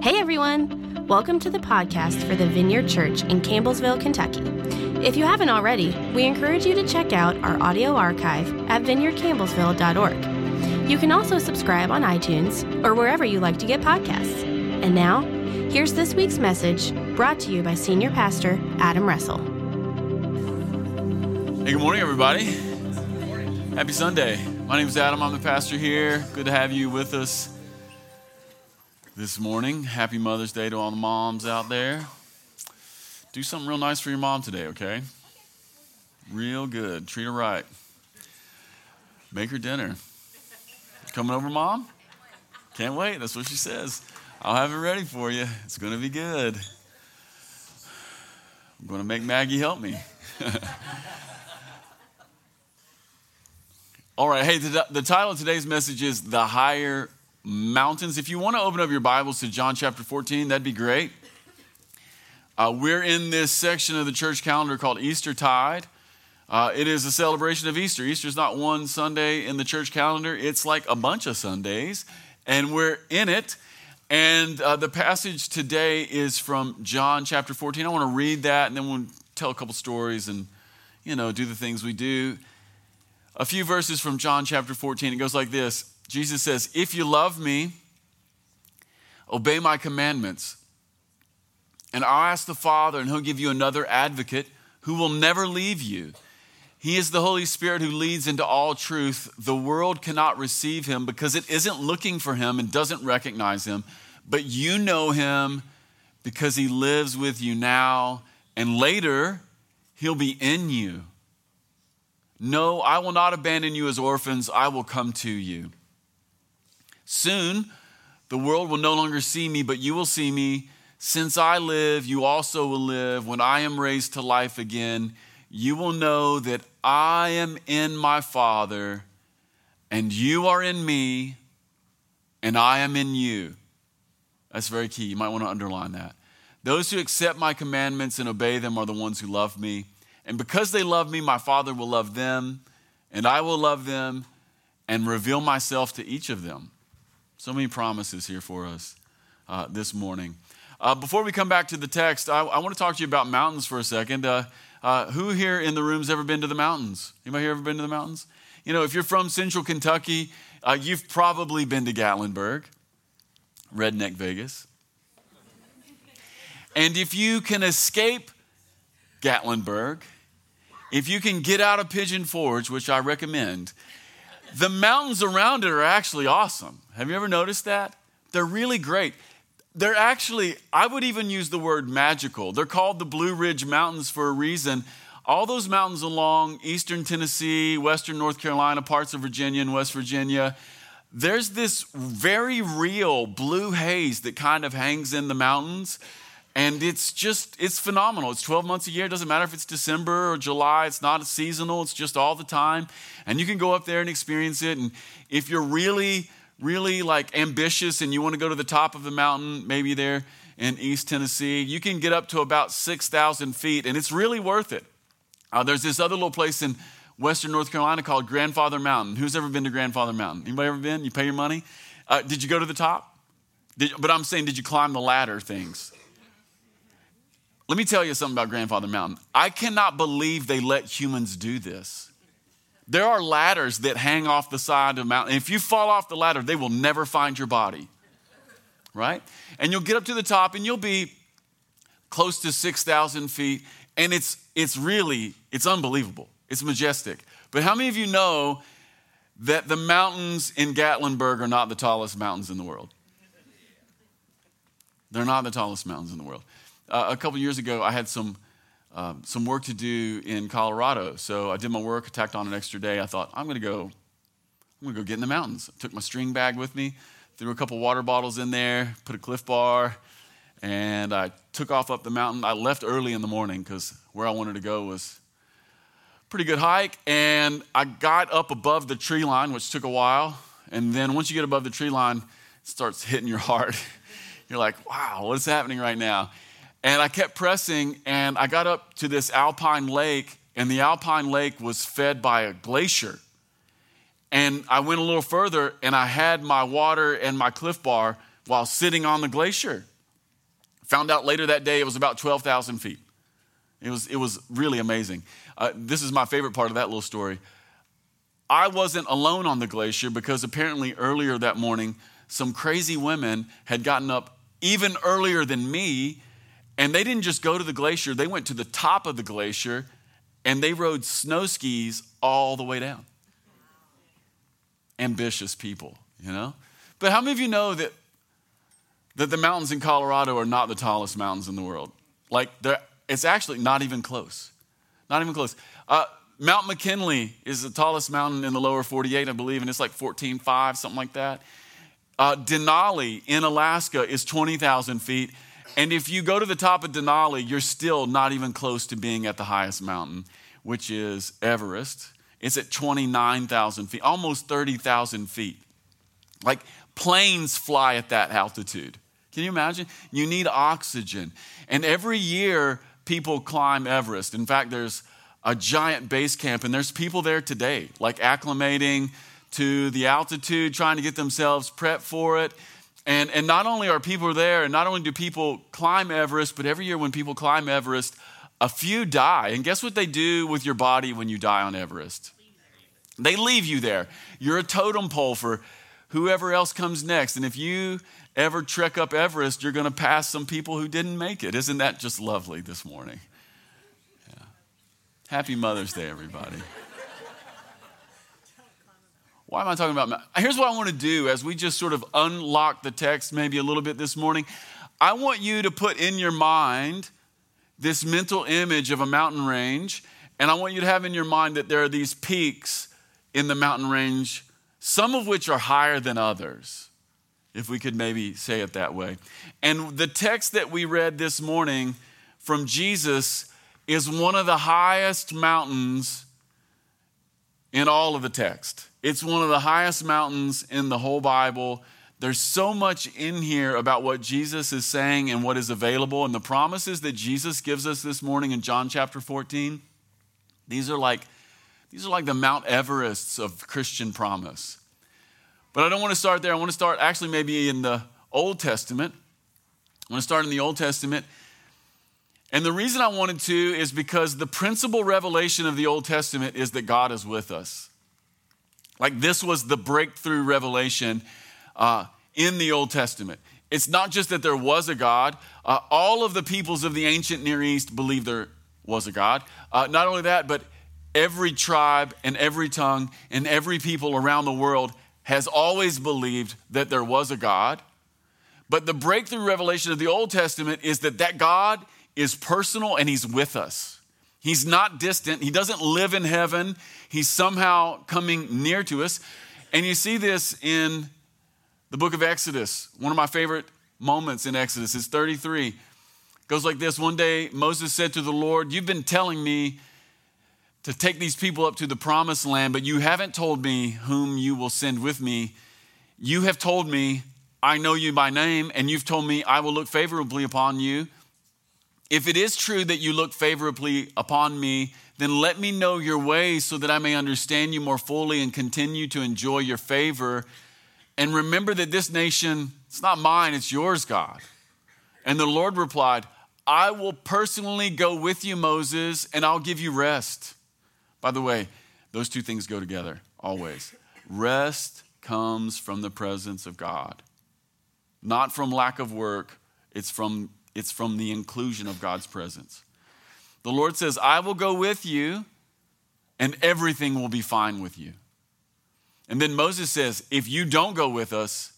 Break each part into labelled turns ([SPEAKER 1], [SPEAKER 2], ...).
[SPEAKER 1] Hey everyone! Welcome to the podcast for the Vineyard Church in Campbellsville, Kentucky. If you haven't already, we encourage you to check out our audio archive at vineyardcampbellsville.org. You can also subscribe on iTunes or wherever you like to get podcasts. And now, here's this week's message brought to you by Senior Pastor Adam Russell.
[SPEAKER 2] Hey, good morning, everybody. Happy Sunday. My name is Adam. I'm the pastor here. Good to have you with us this morning. Happy Mother's Day to all the moms out there. Do something real nice for your mom today, okay? Real good. Treat her right. Make her dinner. Coming over, mom? Can't wait. That's what she says. I'll have it ready for you. It's going to be good. I'm going to make Maggie help me. All right, hey, the, the, title of today's message is The Higher Mountains. If you want to open up your Bibles to John chapter 14, that'd be great. Uh, we're in this section of the church calendar called Easter Tide. Uh, it is a celebration of Easter. Easter is not one Sunday in the church calendar, it's like a bunch of Sundays, and we're in it. And uh, the passage today is from John chapter 14. I want to read that, and then we'll tell a couple stories and, you know, do the things we do a few verses from John chapter 14. It goes like this Jesus says, If you love me, obey my commandments. And I'll ask the Father, and he'll give you another advocate who will never leave you. He is the Holy Spirit who leads into all truth. The world cannot receive him because it isn't looking for him and doesn't recognize him. But you know him because he lives with you now, and later he'll be in you. No, I will not abandon you as orphans. I will come to you. Soon, the world will no longer see me, but you will see me. Since I live, you also will live. When I am raised to life again, you will know that I am in my Father, and you are in me, and I am in you. That's very key. You might want to underline that. Those who accept my commandments and obey them are the ones who love me. And because they love me, my Father will love them, and I will love them and reveal myself to each of them. So many promises here for us uh, this morning. Uh, before we come back to the text, I, I want to talk to you about mountains for a second. Uh, uh, who here in the room's ever been to the mountains? Anybody here ever been to the mountains? You know, if you're from central Kentucky, uh, you've probably been to Gatlinburg, Redneck Vegas. And if you can escape Gatlinburg, if you can get out of Pigeon Forge, which I recommend, the mountains around it are actually awesome. Have you ever noticed that? They're really great. They're actually, I would even use the word magical. They're called the Blue Ridge Mountains for a reason. All those mountains along eastern Tennessee, western North Carolina, parts of Virginia and West Virginia, there's this very real blue haze that kind of hangs in the mountains and it's just, it's phenomenal. It's 12 months a year. It doesn't matter if it's December or July. It's not seasonal. It's just all the time. And you can go up there and experience it. And if you're really, really like ambitious and you want to go to the top of the mountain, maybe there in East Tennessee, you can get up to about 6,000 feet and it's really worth it. Uh, there's this other little place in Western North Carolina called Grandfather Mountain. Who's ever been to Grandfather Mountain? Anybody ever been? You pay your money? Uh, did you go to the top? Did, but I'm saying, did you climb the ladder things? Let me tell you something about Grandfather Mountain. I cannot believe they let humans do this. There are ladders that hang off the side of the mountain. If you fall off the ladder, they will never find your body. Right? And you'll get up to the top and you'll be close to 6,000 feet. And it's, it's really, it's unbelievable. It's majestic. But how many of you know that the mountains in Gatlinburg are not the tallest mountains in the world? They're not the tallest mountains in the world uh, a couple years ago, I had some um, some work to do in Colorado. So I did my work, tacked on an extra day. I thought I'm going to go. I'm to go get in the mountains. I took my string bag with me, threw a couple water bottles in there, put a Clif Bar, and I took off up the mountain. I left early in the morning because where I wanted to go was pretty good hike. And I got up above the tree line, which took a while. And then once you get above the tree line, it starts hitting your heart. You're like, wow, what's happening right now? And I kept pressing, and I got up to this alpine lake, and the alpine lake was fed by a glacier. And I went a little further, and I had my water and my Clif Bar while sitting on the glacier. Found out later that day it was about 12,000 feet. It was, it was really amazing. Uh, this is my favorite part of that little story. I wasn't alone on the glacier because apparently earlier that morning, some crazy women had gotten up even earlier than me, and they didn't just go to the glacier, they went to the top of the glacier and they rode snow skis all the way down. Ambitious people, you know? But how many of you know that, that the mountains in Colorado are not the tallest mountains in the world? Like, it's actually not even close. Not even close. Uh, Mount McKinley is the tallest mountain in the lower 48, I believe, and it's like 14.5, something like that. Uh, Denali in Alaska is 20,000 feet. And if you go to the top of Denali, you're still not even close to being at the highest mountain, which is Everest. It's at 29,000 feet, almost 30,000 feet. Like planes fly at that altitude. Can you imagine? You need oxygen. And every year, people climb Everest. In fact, there's a giant base camp, and there's people there today, like acclimating to the altitude, trying to get themselves prepped for it. And, and not only are people there, and not only do people climb Everest, but every year when people climb Everest, a few die. And guess what they do with your body when you die on Everest? They leave you there. You're a totem pole for whoever else comes next. And if you ever trek up Everest, you're going to pass some people who didn't make it. Isn't that just lovely this morning? Yeah. Happy Mother's Day, everybody. Why am I talking about? Here's what I want to do as we just sort of unlock the text maybe a little bit this morning. I want you to put in your mind this mental image of a mountain range, and I want you to have in your mind that there are these peaks in the mountain range, some of which are higher than others, if we could maybe say it that way. And the text that we read this morning from Jesus is one of the highest mountains in all of the text. It's one of the highest mountains in the whole Bible. There's so much in here about what Jesus is saying and what is available and the promises that Jesus gives us this morning in John chapter 14. These are like these are like the Mount Everests of Christian promise. But I don't want to start there. I want to start actually maybe in the Old Testament. I want to start in the Old Testament. And the reason I wanted to is because the principal revelation of the Old Testament is that God is with us. Like this was the breakthrough revelation uh, in the Old Testament. It's not just that there was a God, uh, all of the peoples of the ancient Near East believed there was a God. Uh, not only that, but every tribe and every tongue and every people around the world has always believed that there was a God. But the breakthrough revelation of the Old Testament is that that God is personal and he's with us. He's not distant. He doesn't live in heaven. He's somehow coming near to us. And you see this in the book of Exodus. One of my favorite moments in Exodus is 33. It goes like this One day, Moses said to the Lord, You've been telling me to take these people up to the promised land, but you haven't told me whom you will send with me. You have told me, I know you by name, and you've told me I will look favorably upon you. If it is true that you look favorably upon me, then let me know your ways so that I may understand you more fully and continue to enjoy your favor. And remember that this nation, it's not mine, it's yours, God. And the Lord replied, I will personally go with you, Moses, and I'll give you rest. By the way, those two things go together always. Rest comes from the presence of God, not from lack of work, it's from it's from the inclusion of God's presence. The Lord says, I will go with you, and everything will be fine with you. And then Moses says, If you don't go with us,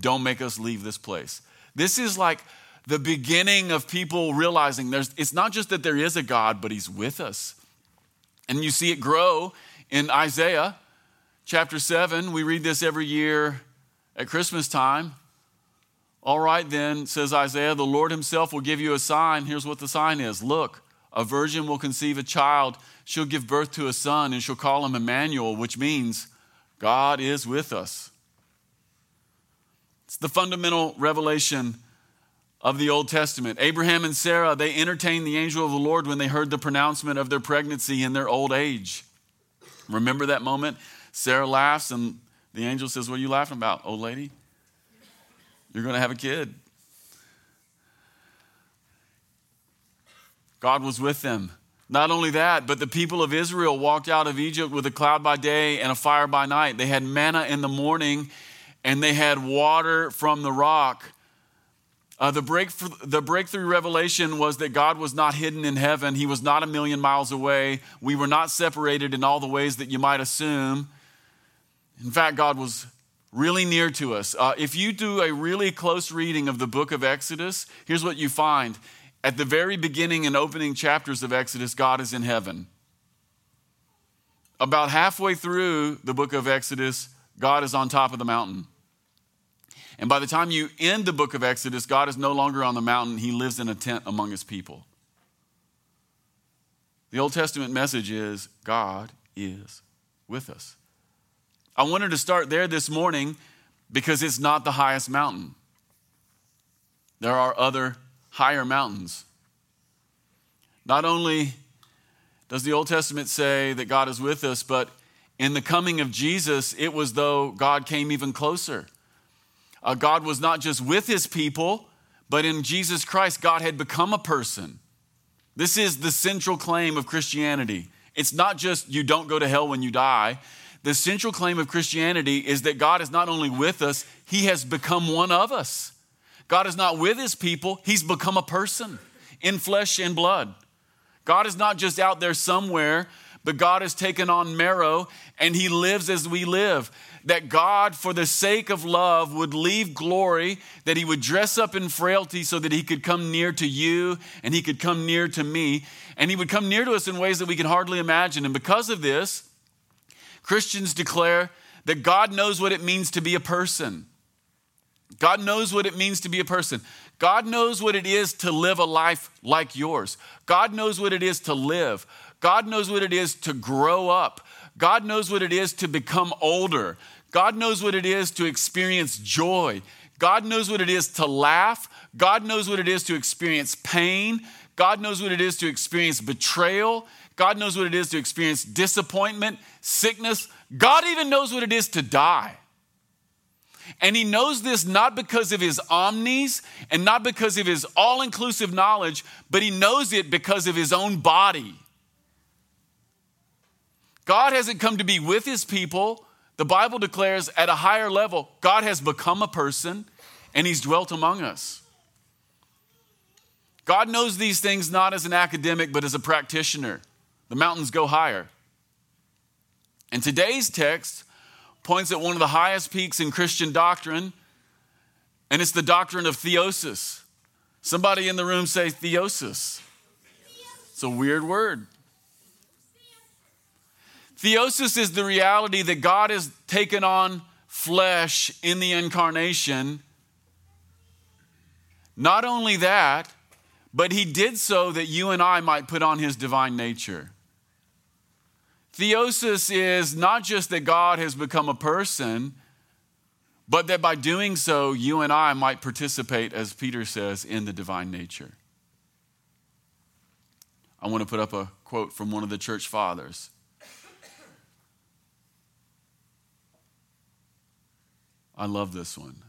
[SPEAKER 2] don't make us leave this place. This is like the beginning of people realizing there's, it's not just that there is a God, but He's with us. And you see it grow in Isaiah chapter 7. We read this every year at Christmas time. All right, then, says Isaiah, the Lord himself will give you a sign. Here's what the sign is Look, a virgin will conceive a child. She'll give birth to a son, and she'll call him Emmanuel, which means God is with us. It's the fundamental revelation of the Old Testament. Abraham and Sarah, they entertained the angel of the Lord when they heard the pronouncement of their pregnancy in their old age. Remember that moment? Sarah laughs, and the angel says, What are you laughing about, old lady? You're going to have a kid. God was with them. Not only that, but the people of Israel walked out of Egypt with a cloud by day and a fire by night. They had manna in the morning and they had water from the rock. Uh, the, break, the breakthrough revelation was that God was not hidden in heaven. He was not a million miles away. We were not separated in all the ways that you might assume. In fact, God was really near to us. Uh, if you do a really close reading of the book of Exodus, here's what you find at the very beginning and opening chapters of Exodus, God is in heaven. About halfway through the book of Exodus, God is on top of the mountain. And by the time you end the book of Exodus, God is no longer on the mountain, He lives in a tent among His people. The Old Testament message is God is with us. I wanted to start there this morning because it's not the highest mountain. There are other higher mountains. Not only does the Old Testament say that God is with us, but in the coming of Jesus, it was though God came even closer. Uh, God was not just with his people, but in Jesus Christ, God had become a person. This is the central claim of Christianity. It's not just you don't go to hell when you die. The central claim of Christianity is that God is not only with us, he has become one of us. God is not with his people, he's become a person in flesh and blood. God is not just out there somewhere, but God has taken on marrow and he lives as we live. That God, for the sake of love, would leave glory, that he would dress up in frailty so that he could come near to you and he could come near to me. And he would come near to us in ways that we can hardly imagine. And because of this, Christians declare that God knows what it means to be a person. God knows what it means to be a person. God knows what it is to live a life like yours. God knows what it is to live. God knows what it is to grow up. God knows what it is to become older. God knows what it is to experience joy. God knows what it is to laugh. God knows what it is to experience pain. God knows what it is to experience betrayal. God knows what it is to experience disappointment, sickness. God even knows what it is to die. And he knows this not because of his omnis and not because of his all inclusive knowledge, but he knows it because of his own body. God hasn't come to be with his people. The Bible declares at a higher level, God has become a person and he's dwelt among us. God knows these things not as an academic, but as a practitioner. The mountains go higher. And today's text points at one of the highest peaks in Christian doctrine, and it's the doctrine of theosis. Somebody in the room say theosis. It's a weird word. Theosis is the reality that God has taken on flesh in the incarnation. Not only that, but he did so that you and I might put on his divine nature. Theosis is not just that God has become a person, but that by doing so, you and I might participate, as Peter says, in the divine nature. I want to put up a quote from one of the church fathers. I love this one.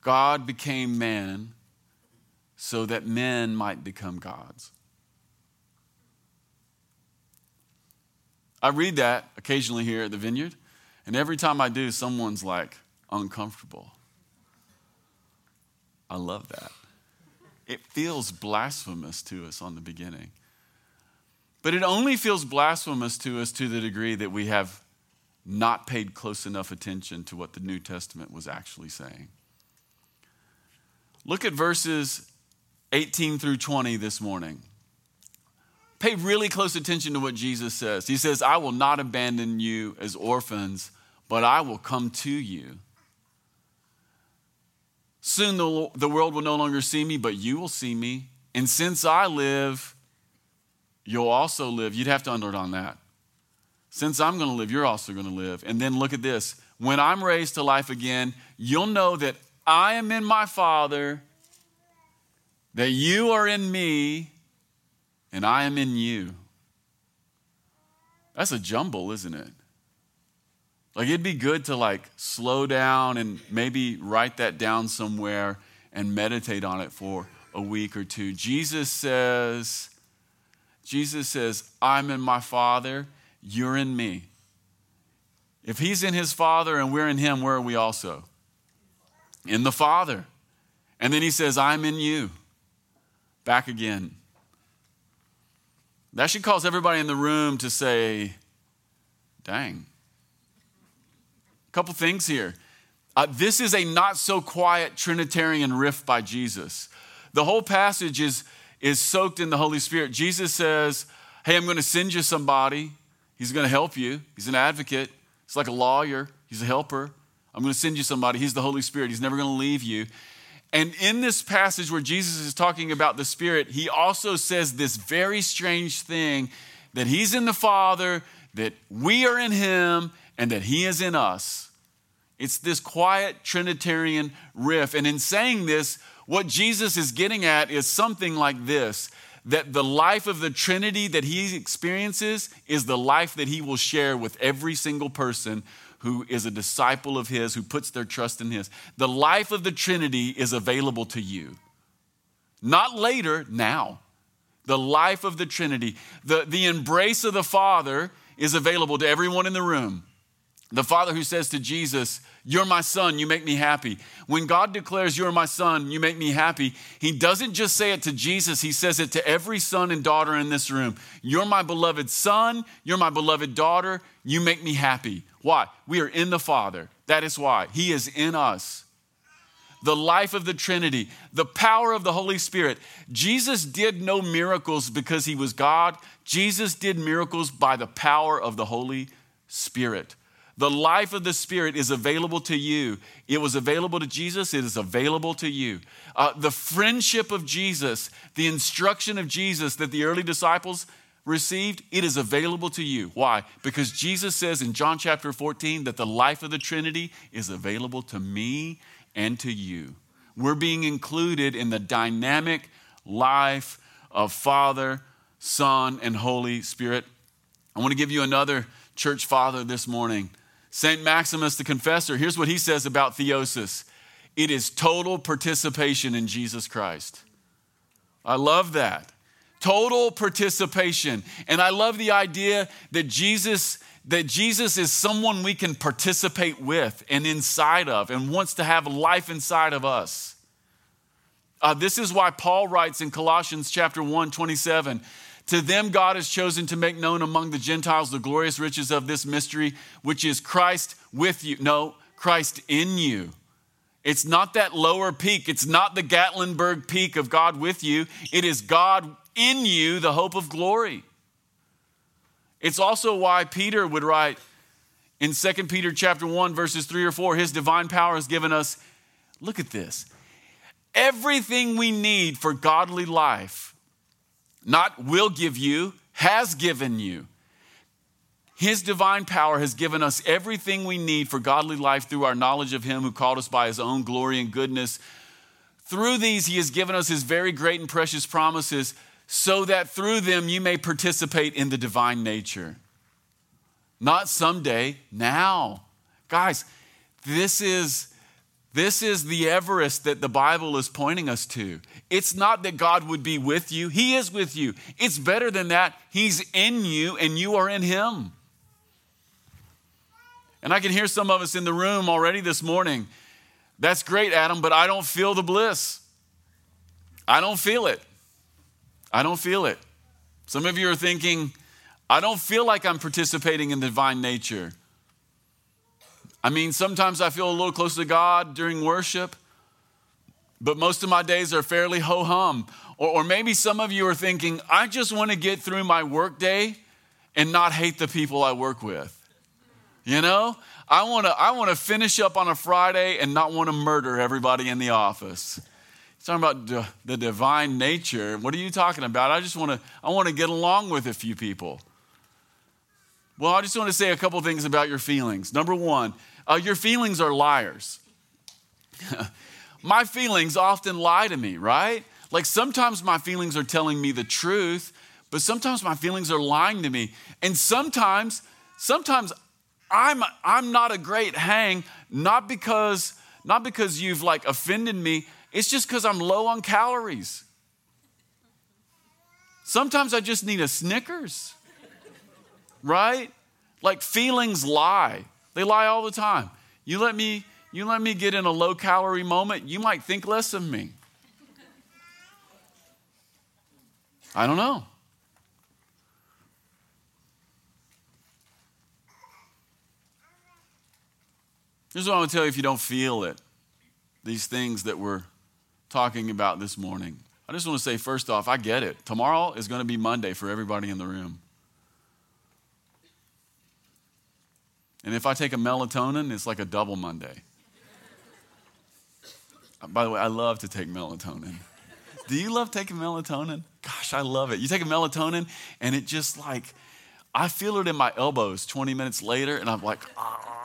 [SPEAKER 2] God became man so that men might become gods. I read that occasionally here at the vineyard, and every time I do, someone's like uncomfortable. I love that. It feels blasphemous to us on the beginning. But it only feels blasphemous to us to the degree that we have not paid close enough attention to what the New Testament was actually saying. Look at verses 18 through 20 this morning. Pay really close attention to what Jesus says. He says, I will not abandon you as orphans, but I will come to you. Soon the, the world will no longer see me, but you will see me. And since I live, you'll also live. You'd have to underline that. Since I'm going to live, you're also going to live. And then look at this. When I'm raised to life again, you'll know that I am in my Father, that you are in me, and I am in you. That's a jumble, isn't it? Like it'd be good to like slow down and maybe write that down somewhere and meditate on it for a week or two. Jesus says, Jesus says, I'm in my Father, you're in me. If he's in his Father and we're in him, where are we also? In the Father. And then he says, I'm in you. Back again. That should cause everybody in the room to say, dang. A couple things here. Uh, this is a not so quiet Trinitarian riff by Jesus. The whole passage is, is soaked in the Holy Spirit. Jesus says, Hey, I'm going to send you somebody. He's going to help you. He's an advocate. He's like a lawyer, he's a helper. I'm going to send you somebody. He's the Holy Spirit. He's never going to leave you. And in this passage where Jesus is talking about the Spirit, he also says this very strange thing that he's in the Father, that we are in him, and that he is in us. It's this quiet Trinitarian riff. And in saying this, what Jesus is getting at is something like this that the life of the Trinity that he experiences is the life that he will share with every single person who is a disciple of his, who puts their trust in his. The life of the Trinity is available to you. Not later, now. The life of the Trinity, the, the embrace of the Father is available to everyone in the room. The Father who says to Jesus, You're my son, you make me happy. When God declares, You're my son, you make me happy, He doesn't just say it to Jesus, He says it to every son and daughter in this room. You're my beloved son, you're my beloved daughter, you make me happy. Why? We are in the Father. That is why. He is in us. The life of the Trinity, the power of the Holy Spirit. Jesus did no miracles because He was God, Jesus did miracles by the power of the Holy Spirit. The life of the Spirit is available to you. It was available to Jesus, it is available to you. Uh, the friendship of Jesus, the instruction of Jesus that the early disciples received, it is available to you. Why? Because Jesus says in John chapter 14 that the life of the Trinity is available to me and to you. We're being included in the dynamic life of Father, Son, and Holy Spirit. I want to give you another church father this morning. St. Maximus the Confessor, here's what he says about theosis it is total participation in Jesus Christ. I love that. Total participation. And I love the idea that Jesus that Jesus is someone we can participate with and inside of and wants to have life inside of us. Uh, this is why Paul writes in Colossians chapter 1, 27, to them, God has chosen to make known among the Gentiles the glorious riches of this mystery, which is Christ with you. No, Christ in you. It's not that lower peak. It's not the Gatlinburg peak of God with you. It is God in you, the hope of glory. It's also why Peter would write in 2 Peter chapter 1 verses 3 or 4, his divine power has given us look at this. Everything we need for godly life not will give you, has given you. His divine power has given us everything we need for godly life through our knowledge of Him who called us by His own glory and goodness. Through these, He has given us His very great and precious promises, so that through them you may participate in the divine nature. Not someday, now. Guys, this is this is the Everest that the Bible is pointing us to. It's not that God would be with you, He is with you. It's better than that. He's in you and you are in Him. And I can hear some of us in the room already this morning. That's great, Adam, but I don't feel the bliss. I don't feel it. I don't feel it. Some of you are thinking, I don't feel like I'm participating in the divine nature. I mean, sometimes I feel a little closer to God during worship, but most of my days are fairly ho hum. Or, or, maybe some of you are thinking, I just want to get through my workday and not hate the people I work with. You know, I want to I want to finish up on a Friday and not want to murder everybody in the office. Talking about the divine nature. What are you talking about? I just want to I want to get along with a few people. Well, I just want to say a couple things about your feelings. Number one, uh, your feelings are liars. my feelings often lie to me, right? Like sometimes my feelings are telling me the truth, but sometimes my feelings are lying to me. And sometimes, sometimes I'm, I'm not a great hang, not because, not because you've like offended me, it's just because I'm low on calories. Sometimes I just need a Snickers, right? Like feelings lie. They lie all the time. You let me, you let me get in a low calorie moment, you might think less of me. I don't know. Here's what I want to tell you if you don't feel it these things that we're talking about this morning. I just want to say, first off, I get it. Tomorrow is going to be Monday for everybody in the room. And if I take a melatonin, it's like a double Monday. By the way, I love to take melatonin. Do you love taking melatonin? Gosh, I love it. You take a melatonin, and it just like, I feel it in my elbows 20 minutes later, and I'm like, ah.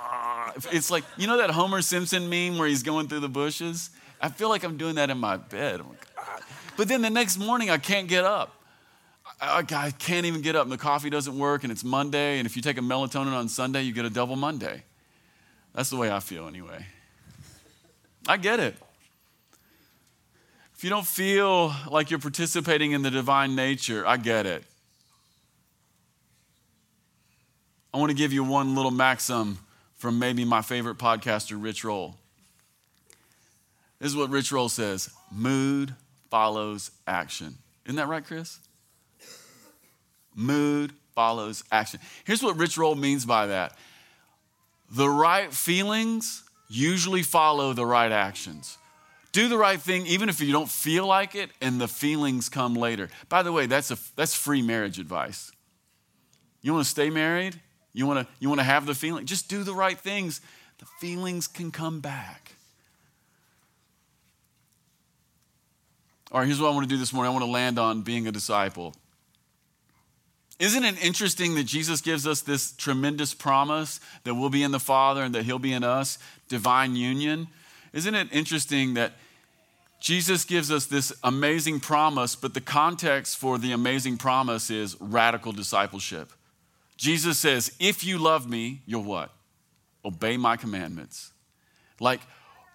[SPEAKER 2] It's like, you know that Homer Simpson meme where he's going through the bushes? I feel like I'm doing that in my bed. Like, ah. But then the next morning, I can't get up. I, I can't even get up, and the coffee doesn't work, and it's Monday, and if you take a melatonin on Sunday, you get a double Monday. That's the way I feel, anyway. I get it. If you don't feel like you're participating in the divine nature, I get it. I want to give you one little maxim from maybe my favorite podcaster, Rich Roll. This is what Rich Roll says mood follows action. Isn't that right, Chris? Mood follows action. Here's what Rich Roll means by that the right feelings usually follow the right actions. Do the right thing even if you don't feel like it and the feelings come later. By the way, that's, a, that's free marriage advice. You want to stay married? You want to, you want to have the feeling? Just do the right things. The feelings can come back. All right, here's what I want to do this morning I want to land on being a disciple. Isn't it interesting that Jesus gives us this tremendous promise that we'll be in the Father and that He'll be in us, divine union? Isn't it interesting that Jesus gives us this amazing promise, but the context for the amazing promise is radical discipleship. Jesus says, If you love me, you'll what? Obey my commandments. Like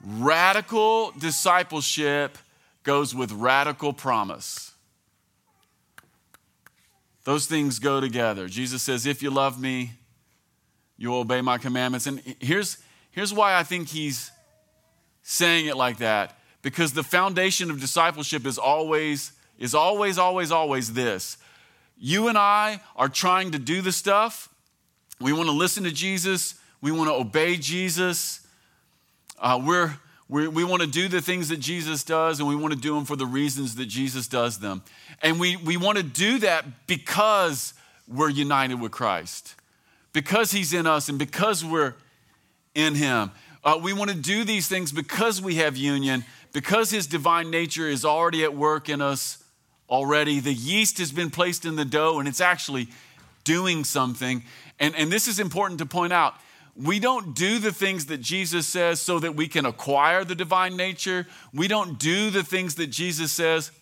[SPEAKER 2] radical discipleship goes with radical promise. Those things go together. Jesus says, If you love me, you'll obey my commandments. And here's, here's why I think he's saying it like that because the foundation of discipleship is always is always always always this you and i are trying to do the stuff. We want to listen to jesus. We want to obey jesus. Uh, we're, we we want to do the things that jesus does and we want to do them for the reasons that jesus does them. And we, we want to do that because we're united with christ. Because he's in us and because we're in him. Uh, we want to do these things because we have union because his divine nature is already at work in us already, the yeast has been placed in the dough and it's actually doing something. And, and this is important to point out. We don't do the things that Jesus says so that we can acquire the divine nature. We don't do the things that Jesus says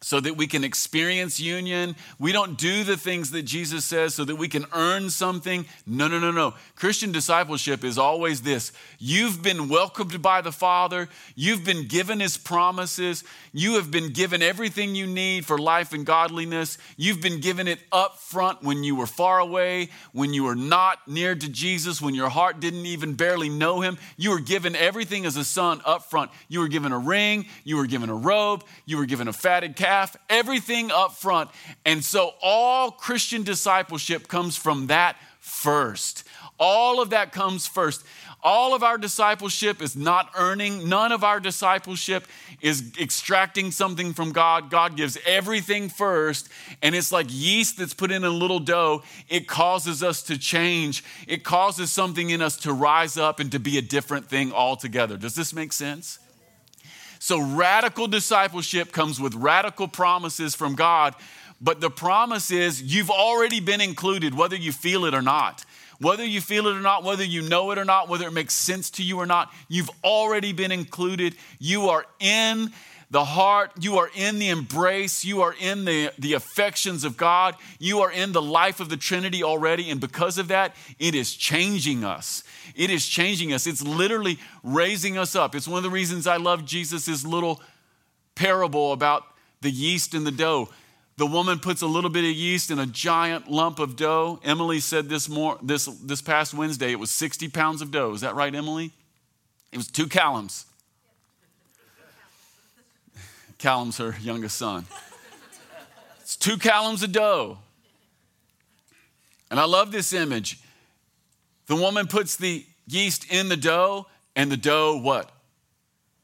[SPEAKER 2] so that we can experience union. We don't do the things that Jesus says so that we can earn something. No, no, no, no. Christian discipleship is always this you've been welcomed by the Father, you've been given His promises, you have been given everything you need for life and godliness. You've been given it up front when you were far away, when you were not near to Jesus, when your heart didn't even barely know Him. You were given everything as a son up front. You were given a ring, you were given a robe, you were given a fatted calf calf, everything up front. And so all Christian discipleship comes from that first. All of that comes first. All of our discipleship is not earning. None of our discipleship is extracting something from God. God gives everything first, and it's like yeast that's put in a little dough. It causes us to change, it causes something in us to rise up and to be a different thing altogether. Does this make sense? So, radical discipleship comes with radical promises from God, but the promise is you've already been included, whether you feel it or not. Whether you feel it or not, whether you know it or not, whether it makes sense to you or not, you've already been included. You are in the heart, you are in the embrace, you are in the, the affections of God, you are in the life of the Trinity already. And because of that, it is changing us. It is changing us. It's literally raising us up. It's one of the reasons I love Jesus' little parable about the yeast and the dough. The woman puts a little bit of yeast in a giant lump of dough. Emily said this, more, this, this past Wednesday it was 60 pounds of dough. Is that right, Emily? It was two callums. Callum's her youngest son. It's two callums of dough. And I love this image. The woman puts the yeast in the dough, and the dough what?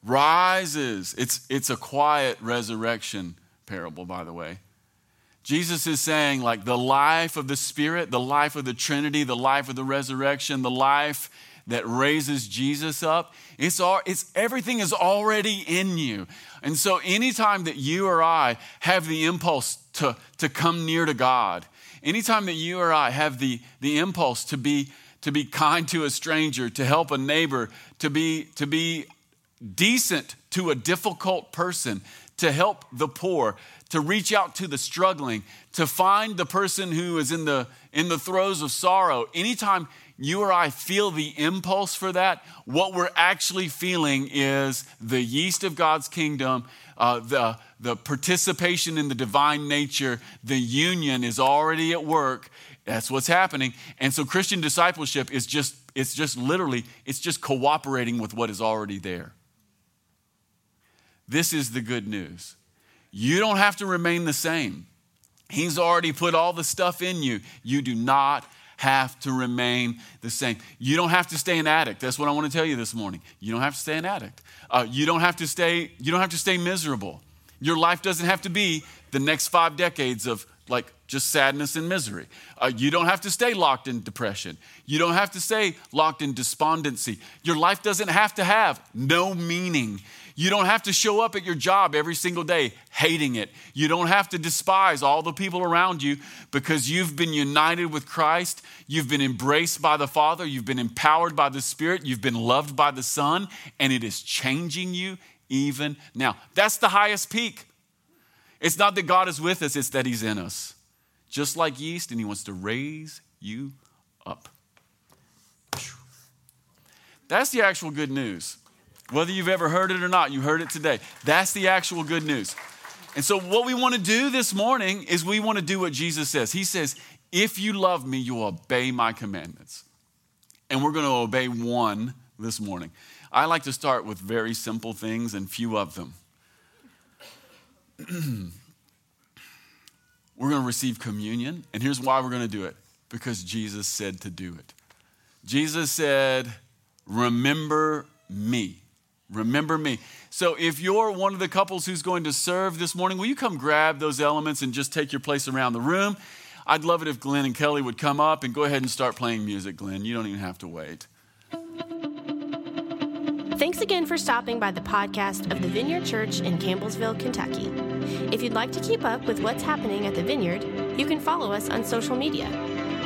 [SPEAKER 2] Rises. It's, it's a quiet resurrection parable, by the way. Jesus is saying, like, the life of the Spirit, the life of the Trinity, the life of the resurrection, the life that raises Jesus up, it's, all, it's everything is already in you. And so, anytime that you or I have the impulse to, to come near to God, anytime that you or I have the, the impulse to be, to be kind to a stranger, to help a neighbor, to be, to be decent to a difficult person, to help the poor, to reach out to the struggling, to find the person who is in the, in the throes of sorrow, anytime you or I feel the impulse for that, what we're actually feeling is the yeast of God's kingdom, uh, the, the participation in the divine nature, the union is already at work. That's what's happening. And so Christian discipleship is just, it's just literally, it's just cooperating with what is already there. This is the good news. You don't have to remain the same. He's already put all the stuff in you. You do not have to remain the same. You don't have to stay an addict. That's what I want to tell you this morning. You don't have to stay an addict. Uh, you don't have to stay. You don't have to stay miserable. Your life doesn't have to be the next five decades of like just sadness and misery. Uh, you don't have to stay locked in depression. You don't have to stay locked in despondency. Your life doesn't have to have no meaning. You don't have to show up at your job every single day hating it. You don't have to despise all the people around you because you've been united with Christ. You've been embraced by the Father. You've been empowered by the Spirit. You've been loved by the Son, and it is changing you even now. That's the highest peak. It's not that God is with us, it's that He's in us. Just like yeast, and He wants to raise you up. That's the actual good news. Whether you've ever heard it or not, you heard it today. That's the actual good news. And so, what we want to do this morning is we want to do what Jesus says. He says, If you love me, you'll obey my commandments. And we're going to obey one this morning. I like to start with very simple things and few of them. we're going to receive communion. And here's why we're going to do it because Jesus said to do it. Jesus said, Remember me. Remember me. So, if you're one of the couples who's going to serve this morning, will you come grab those elements and just take your place around the room? I'd love it if Glenn and Kelly would come up and go ahead and start playing music, Glenn. You don't even have to wait.
[SPEAKER 1] Thanks again for stopping by the podcast of the Vineyard Church in Campbellsville, Kentucky. If you'd like to keep up with what's happening at the Vineyard, you can follow us on social media.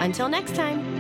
[SPEAKER 1] Until next time.